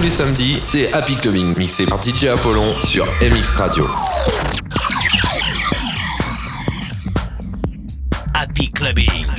tous les samedis, c'est Happy Clubbing, mixé par DJ Apollon sur MX Radio. Happy Clubbing.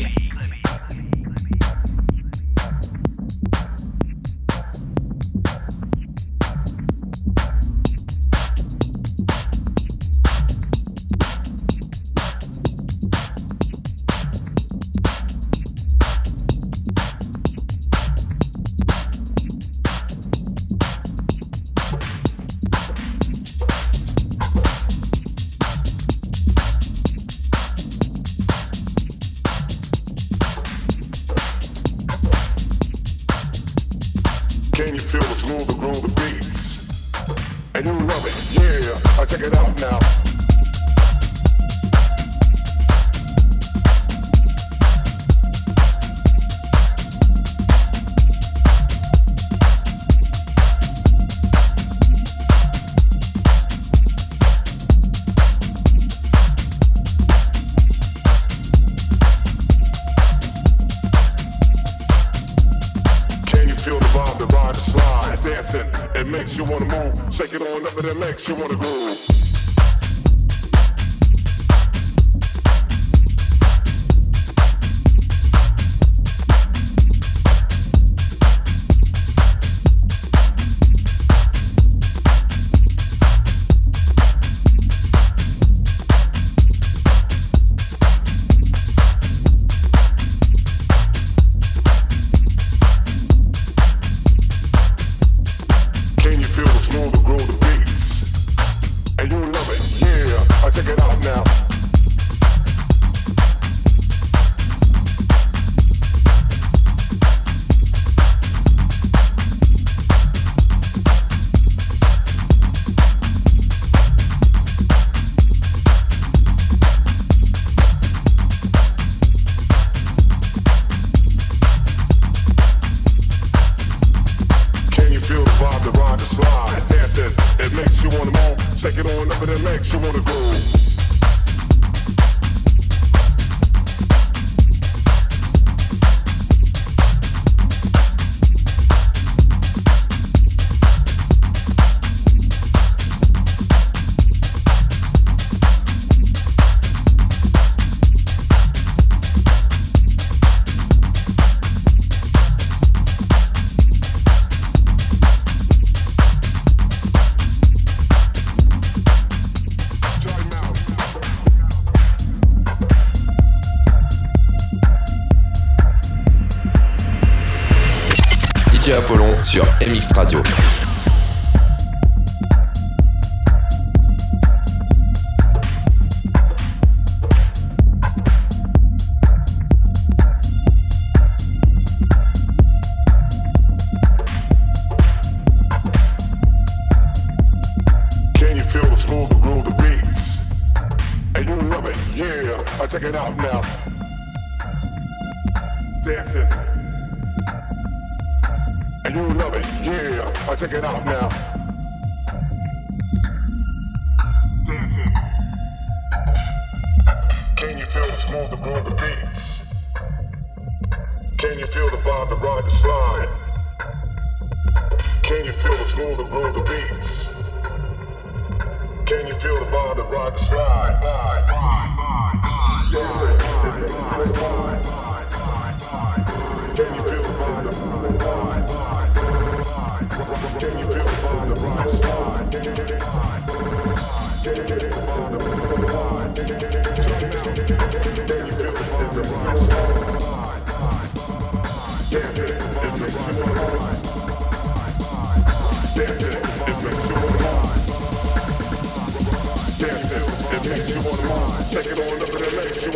feel the smooth and groove? the beats. Can you feel the bond that rock slide? Can you feel the bond that rock Can you feel the bond that rock slide? Can you feel the bond that rock slide? DJ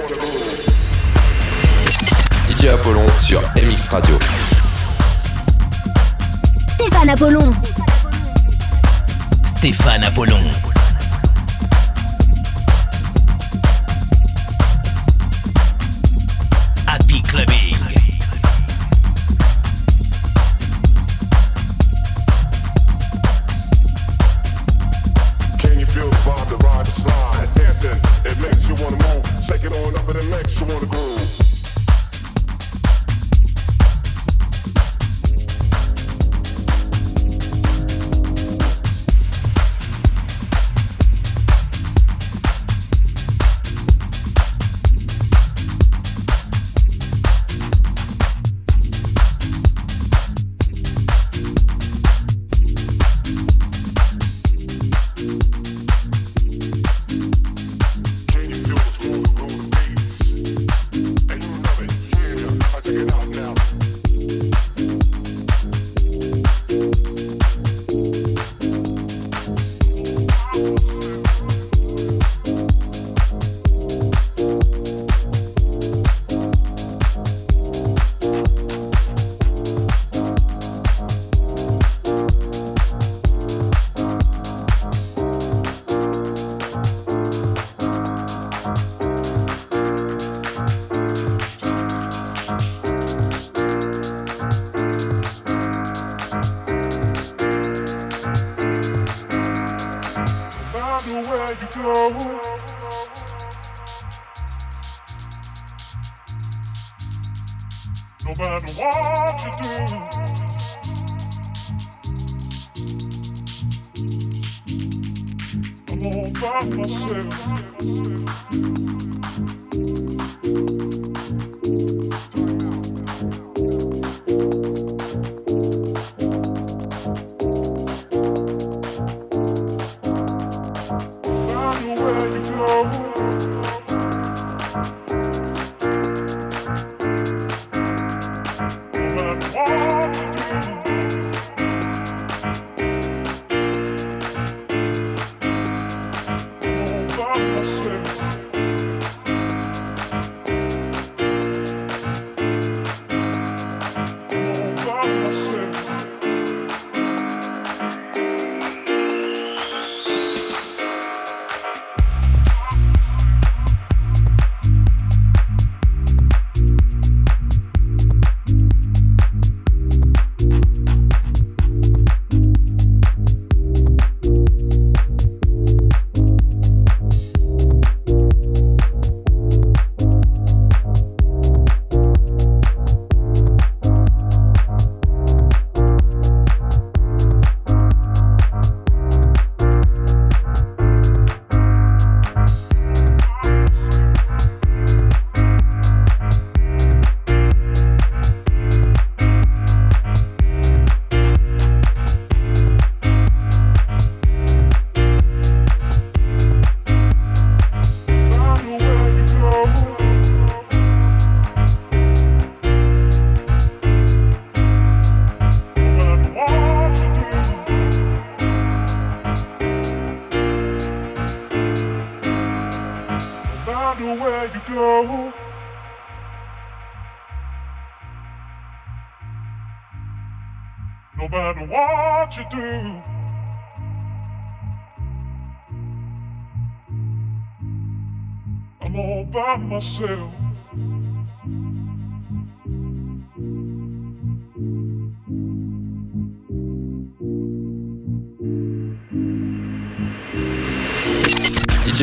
Apollon sur MX Radio. Stéphane Apollon. Stéphane Apollon.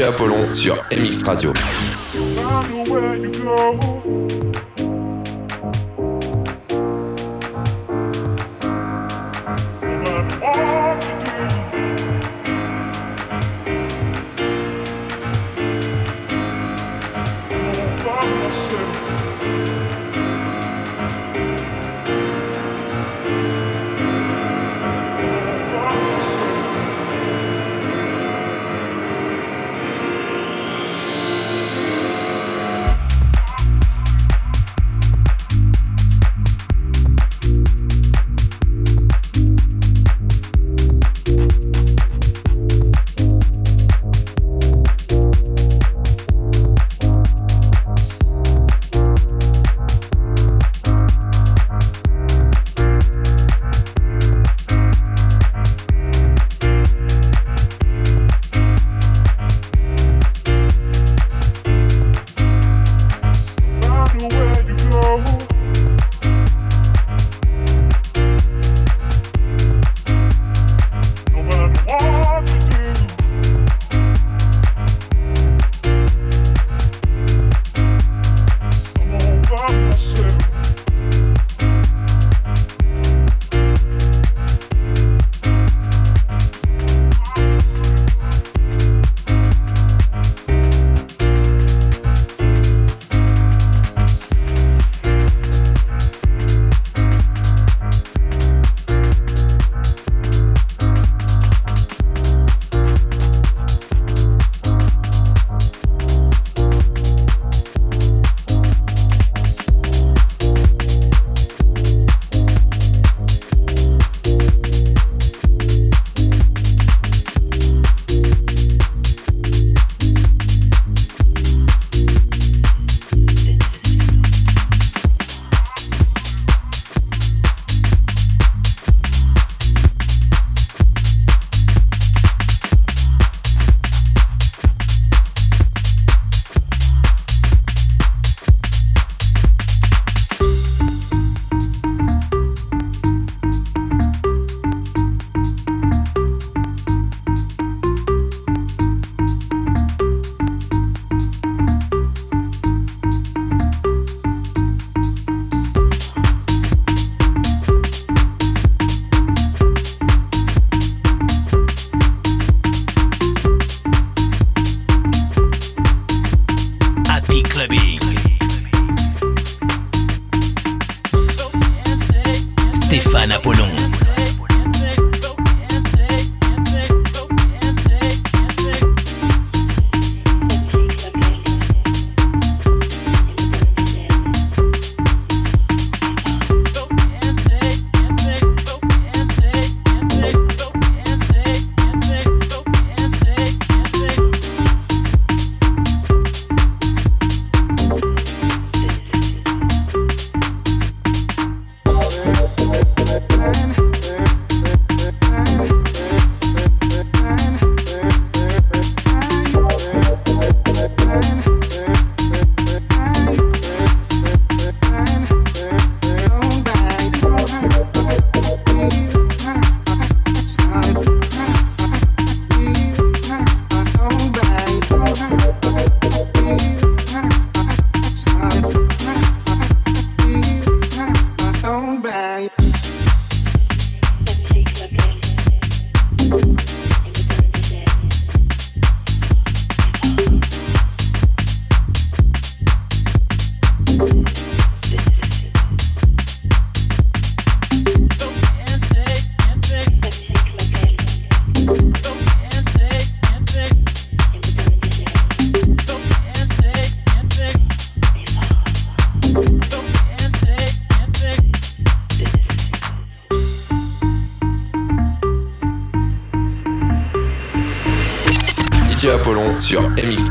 Apollon sur MX Radio.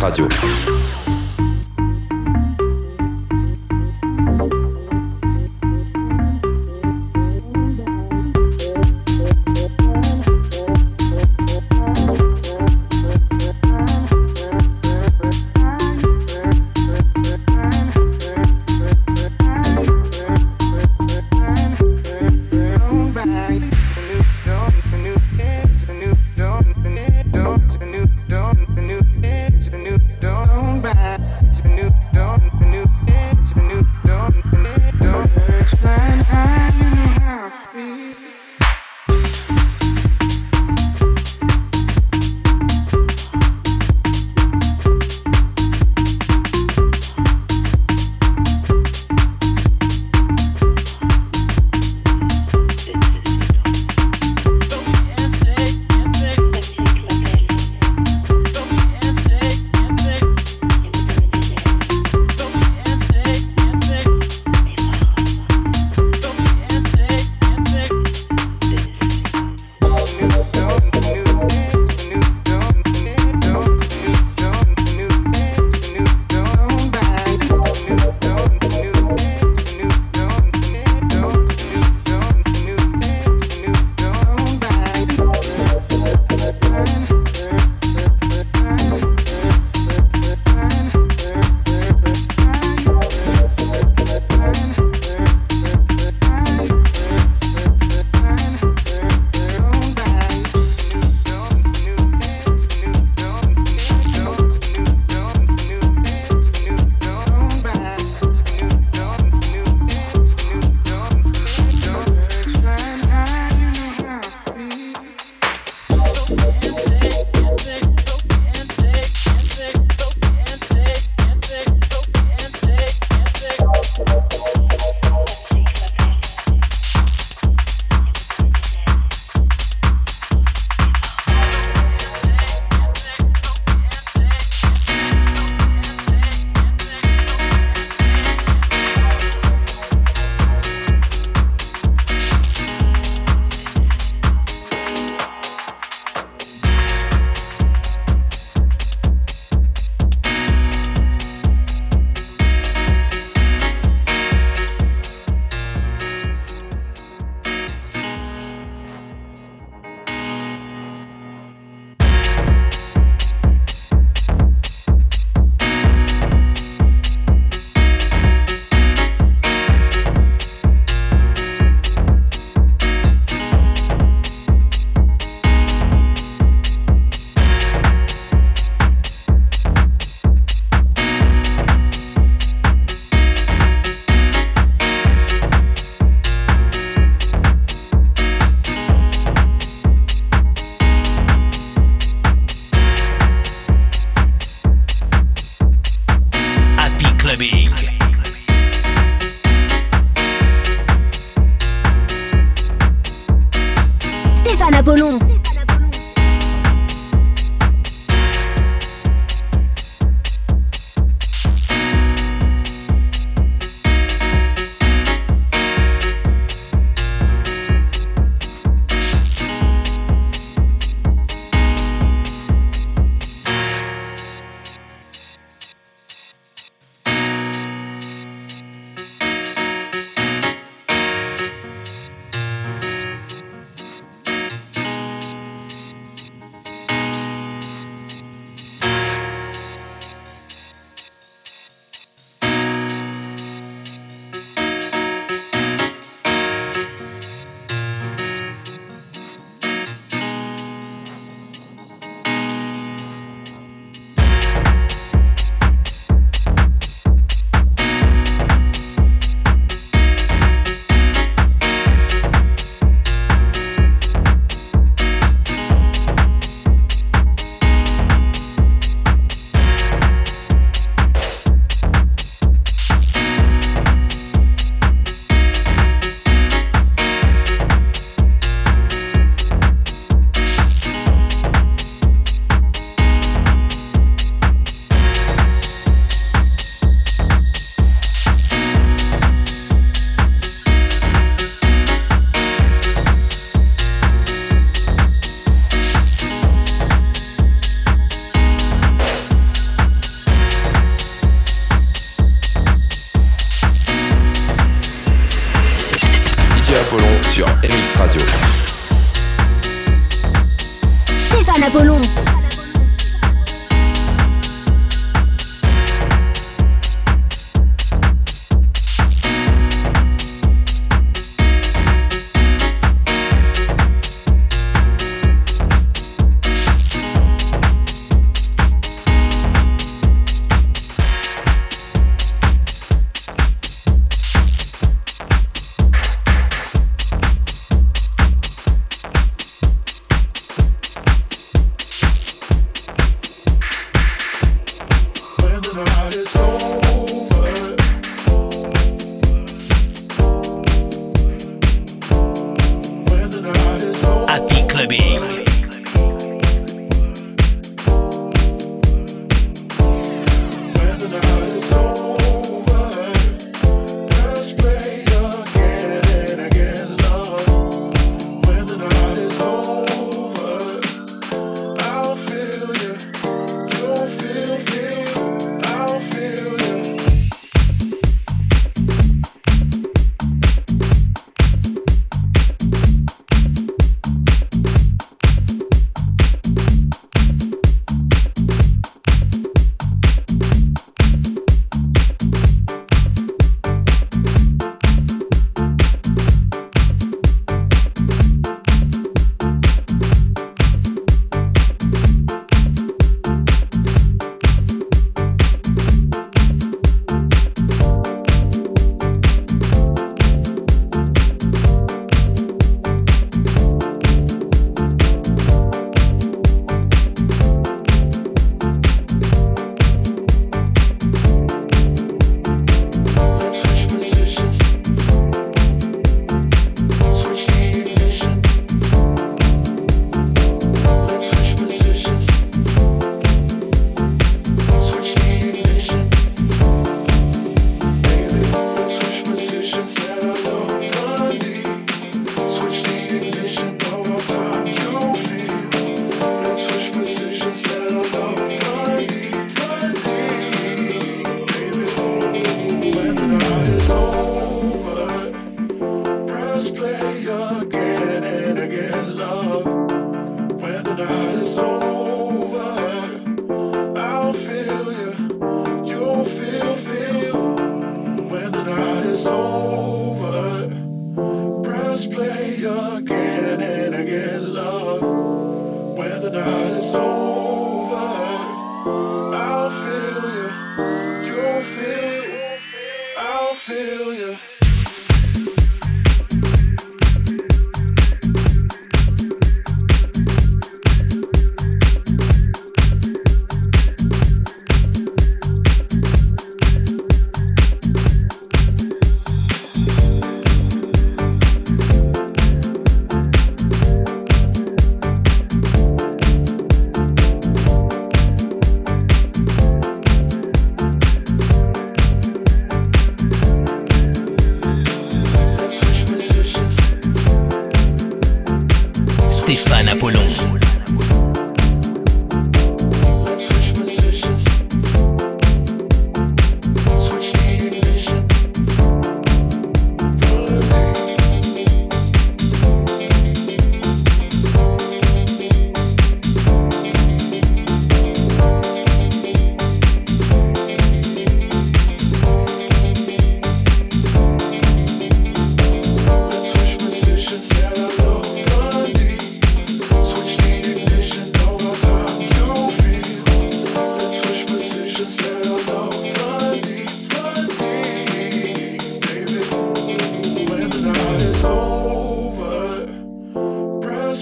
Radio.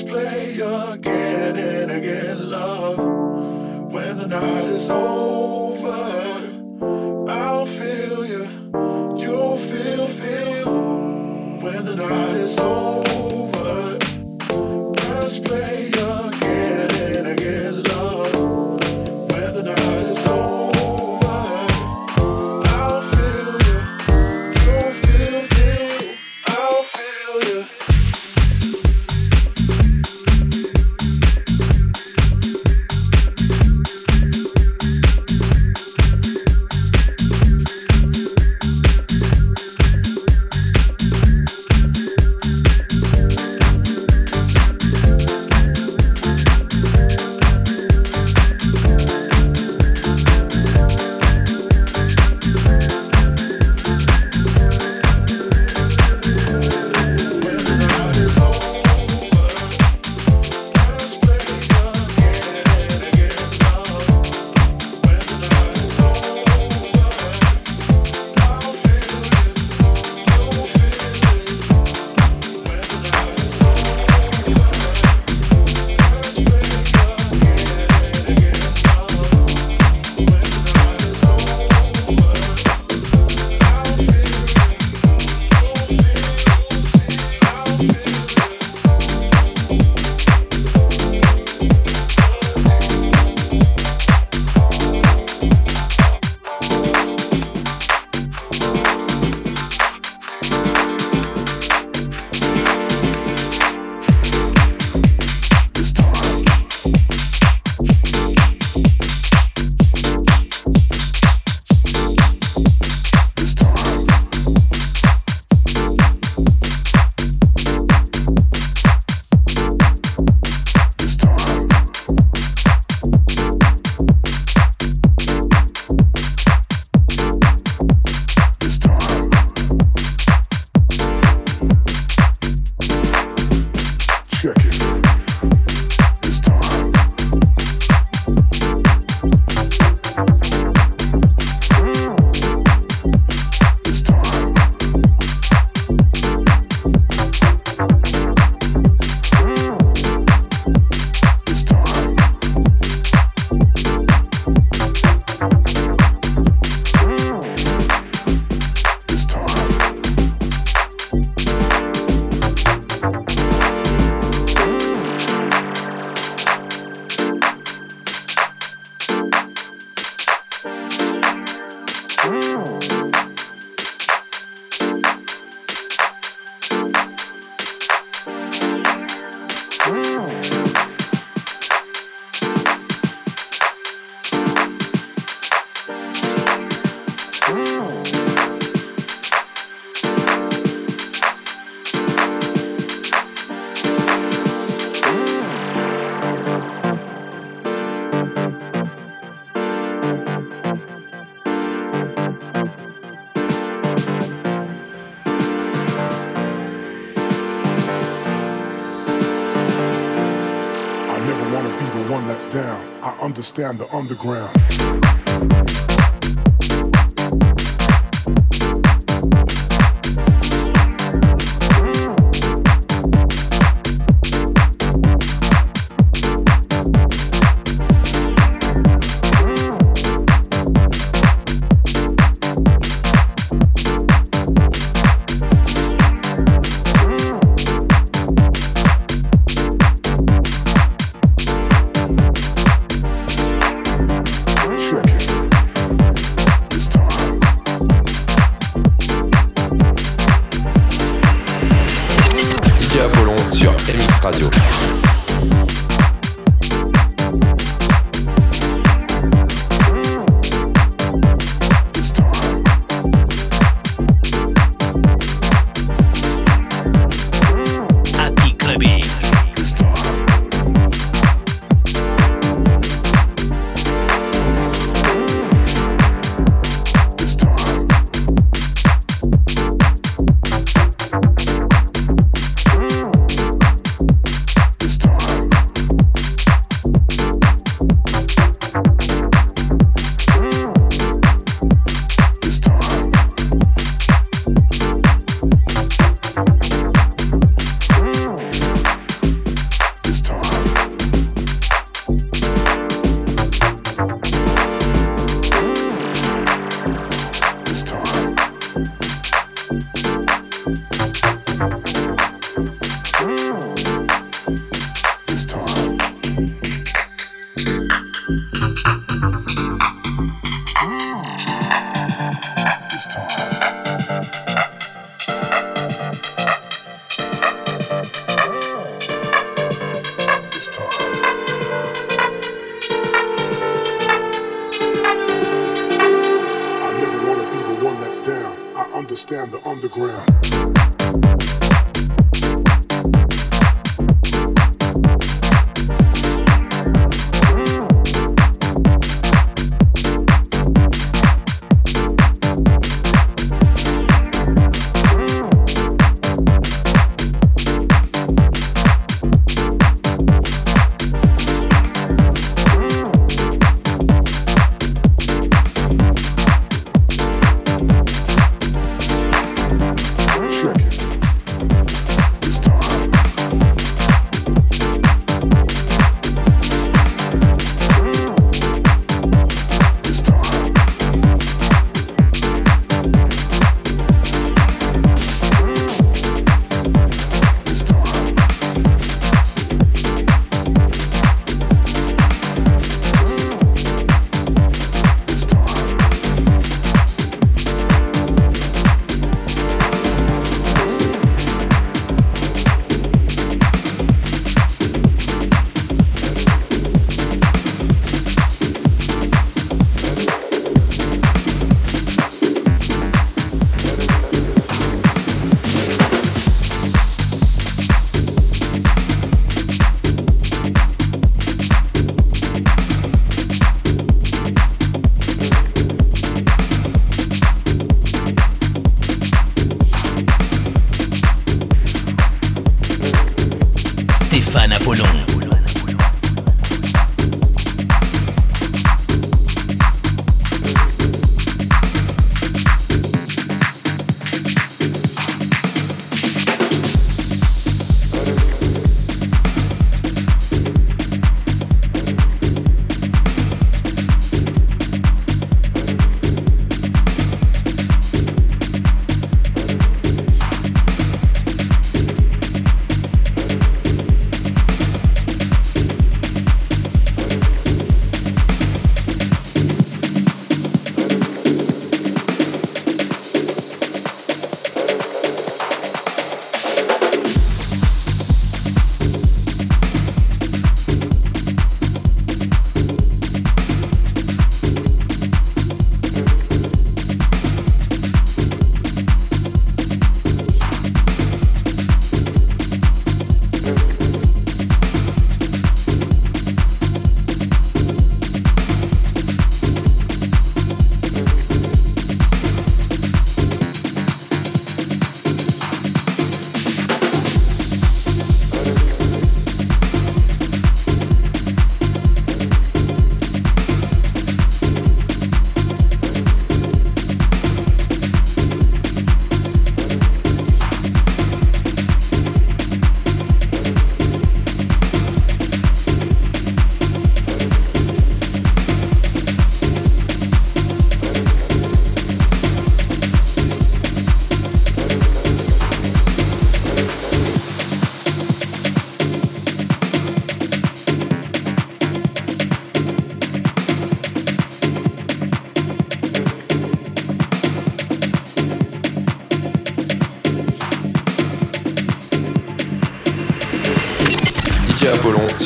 play again and again, love. When the night is over, I'll feel you. You'll feel, feel. When the night is over, let's play. Understand the underground. understand the underground.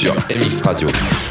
Sur MX Radio.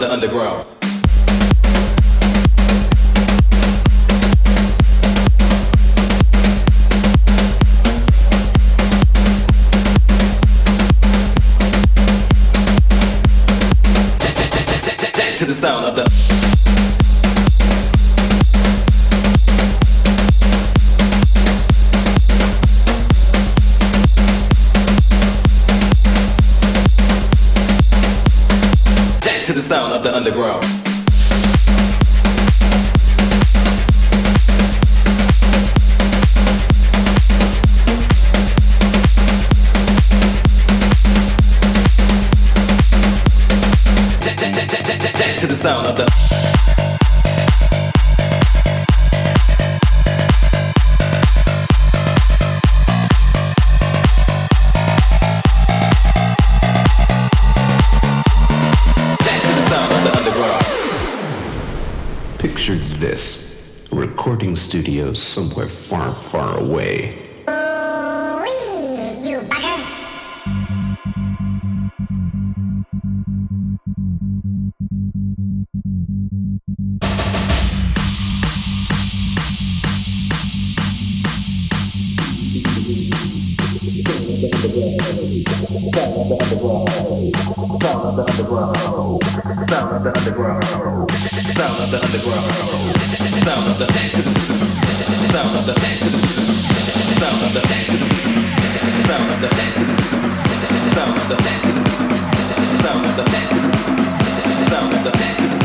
The underground.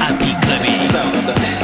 Happy Clubbing.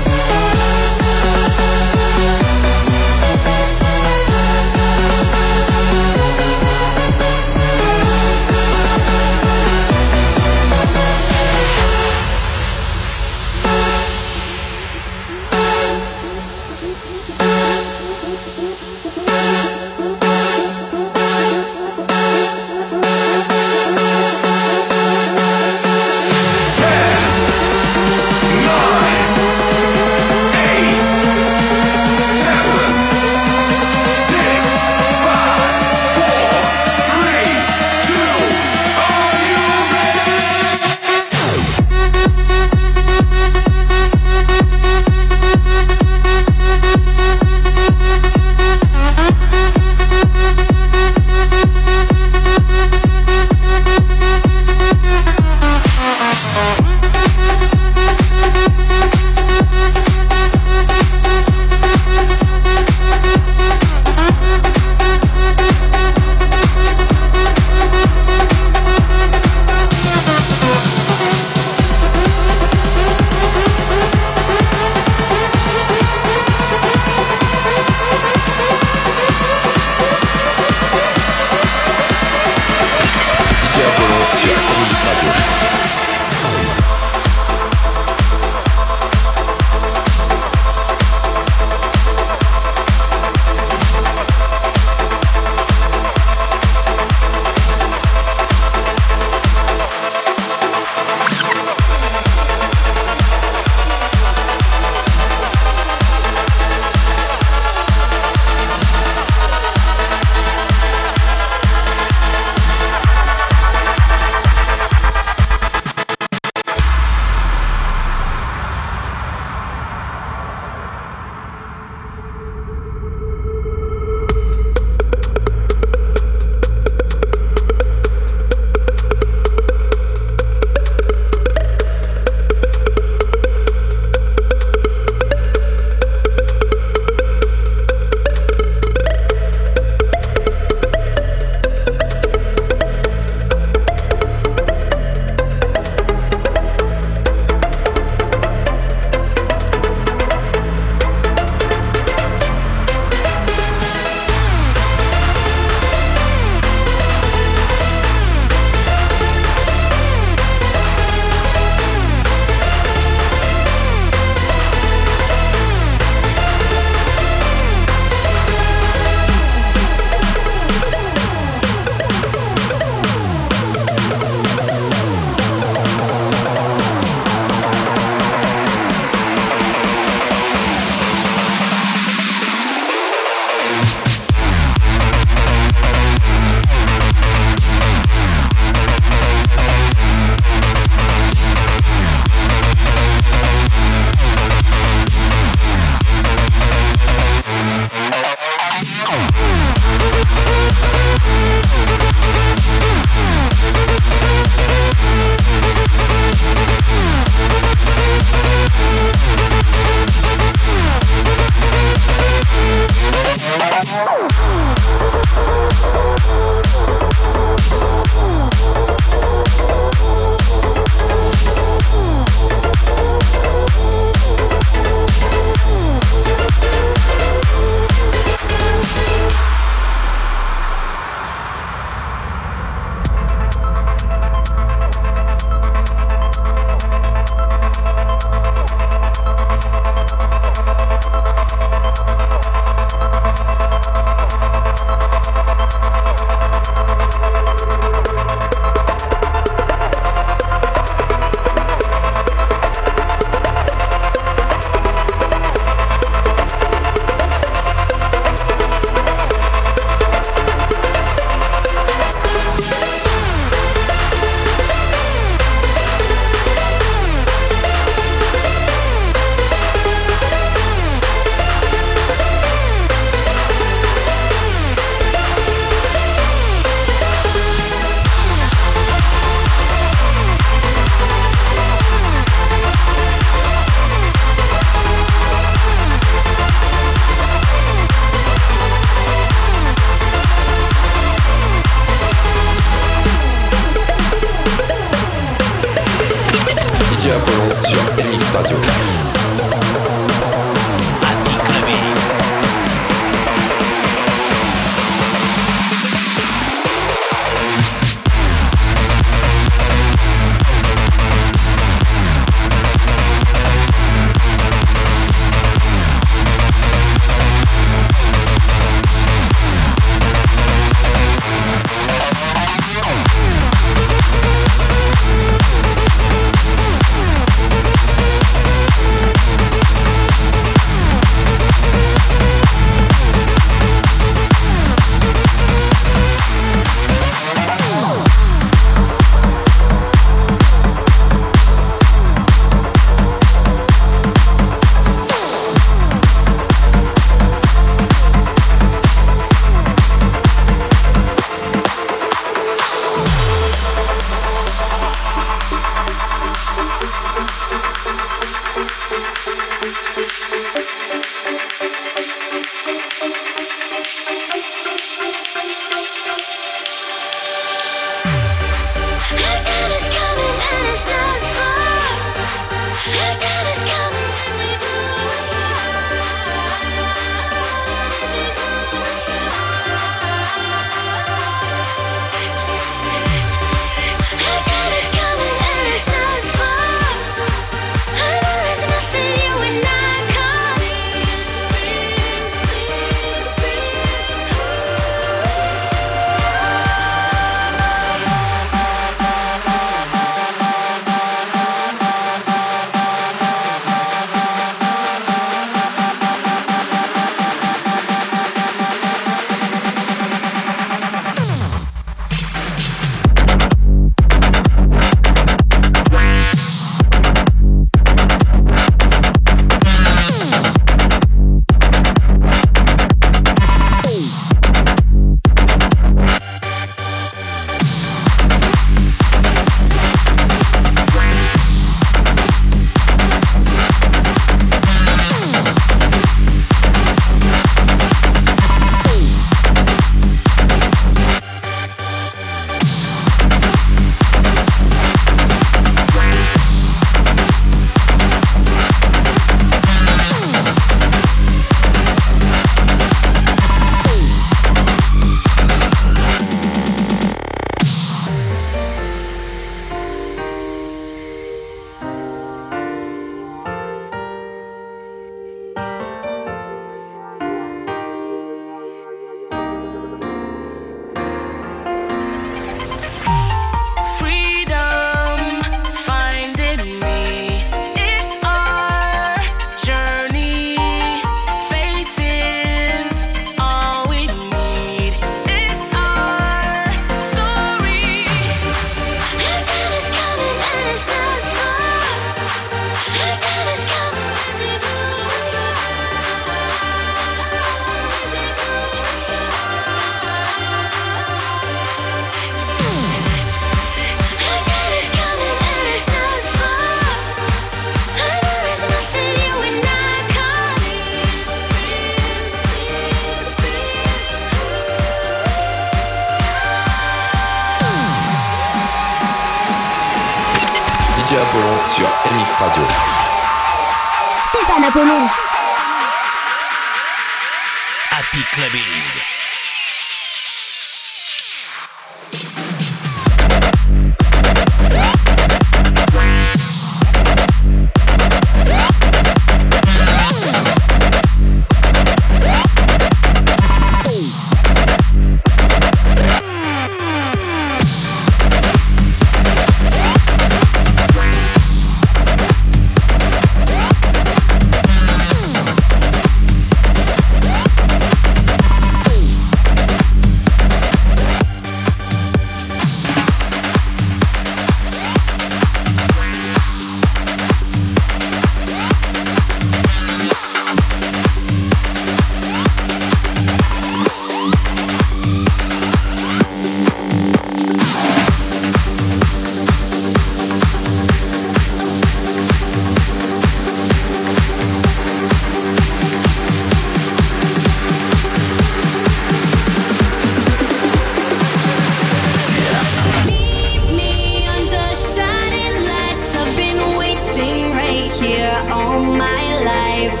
all my life.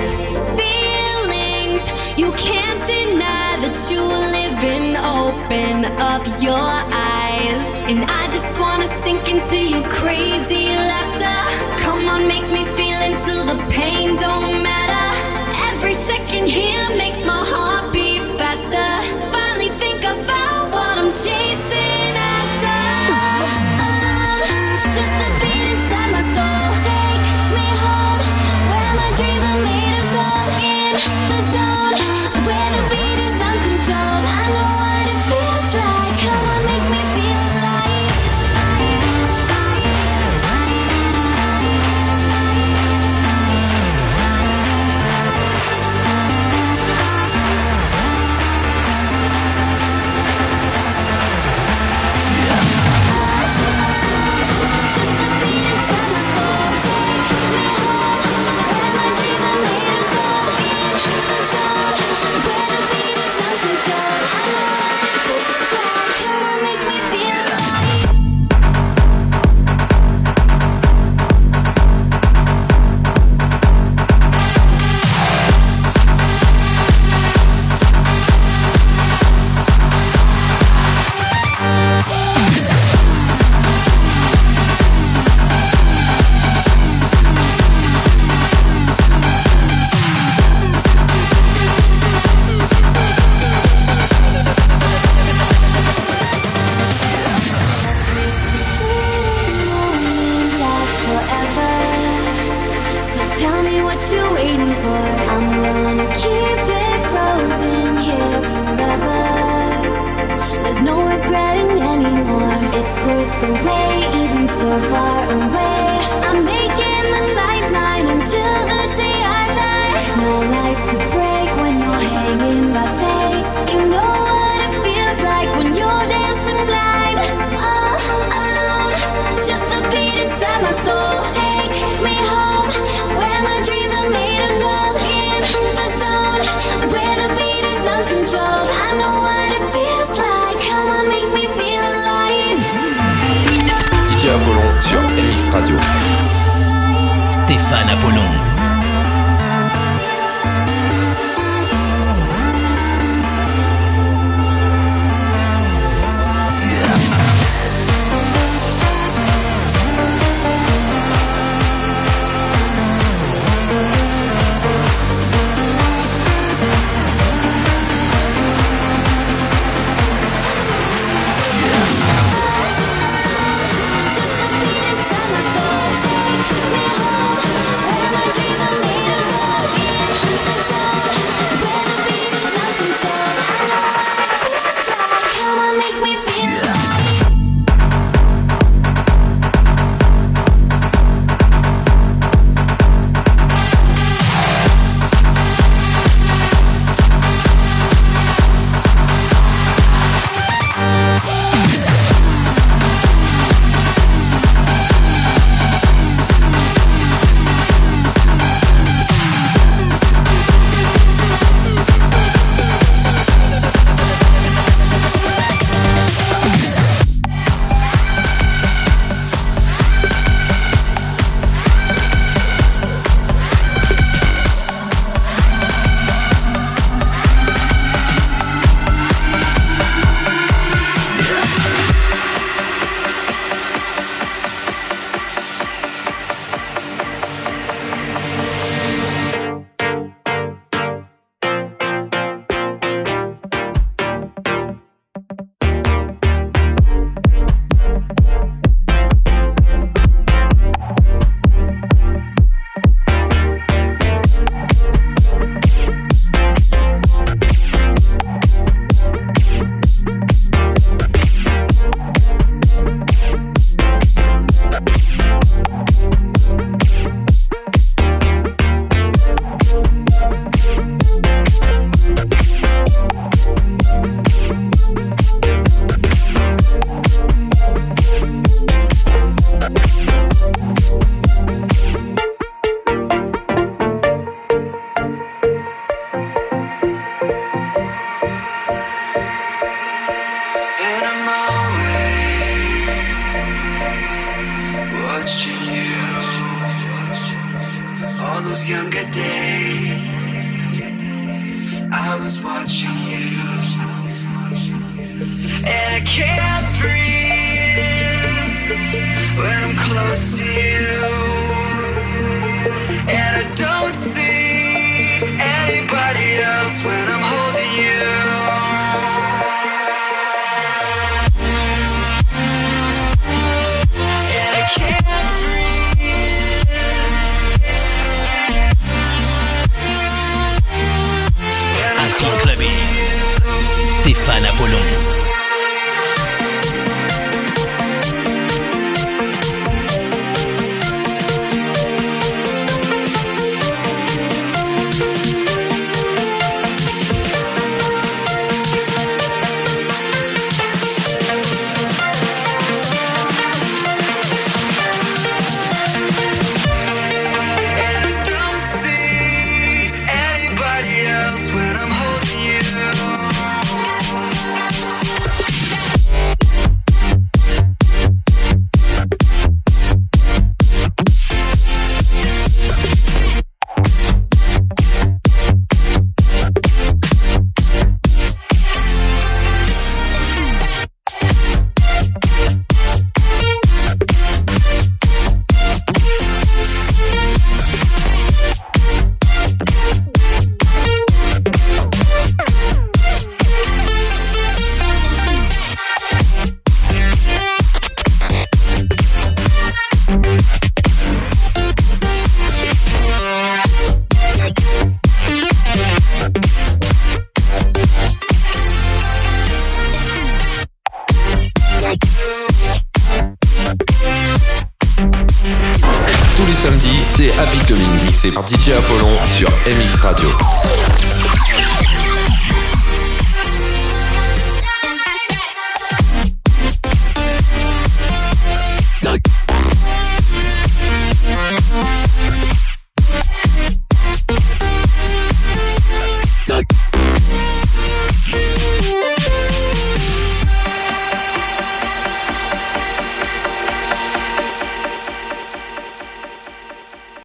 Feelings, you can't deny that you are living. Open up your eyes. And I just wanna sink into your crazy laughter. Come on, make me feel until the pain don't matter. worth the wait, even so far away. I'm making the night mine until the day I die. No lights. Stéphane Apollon.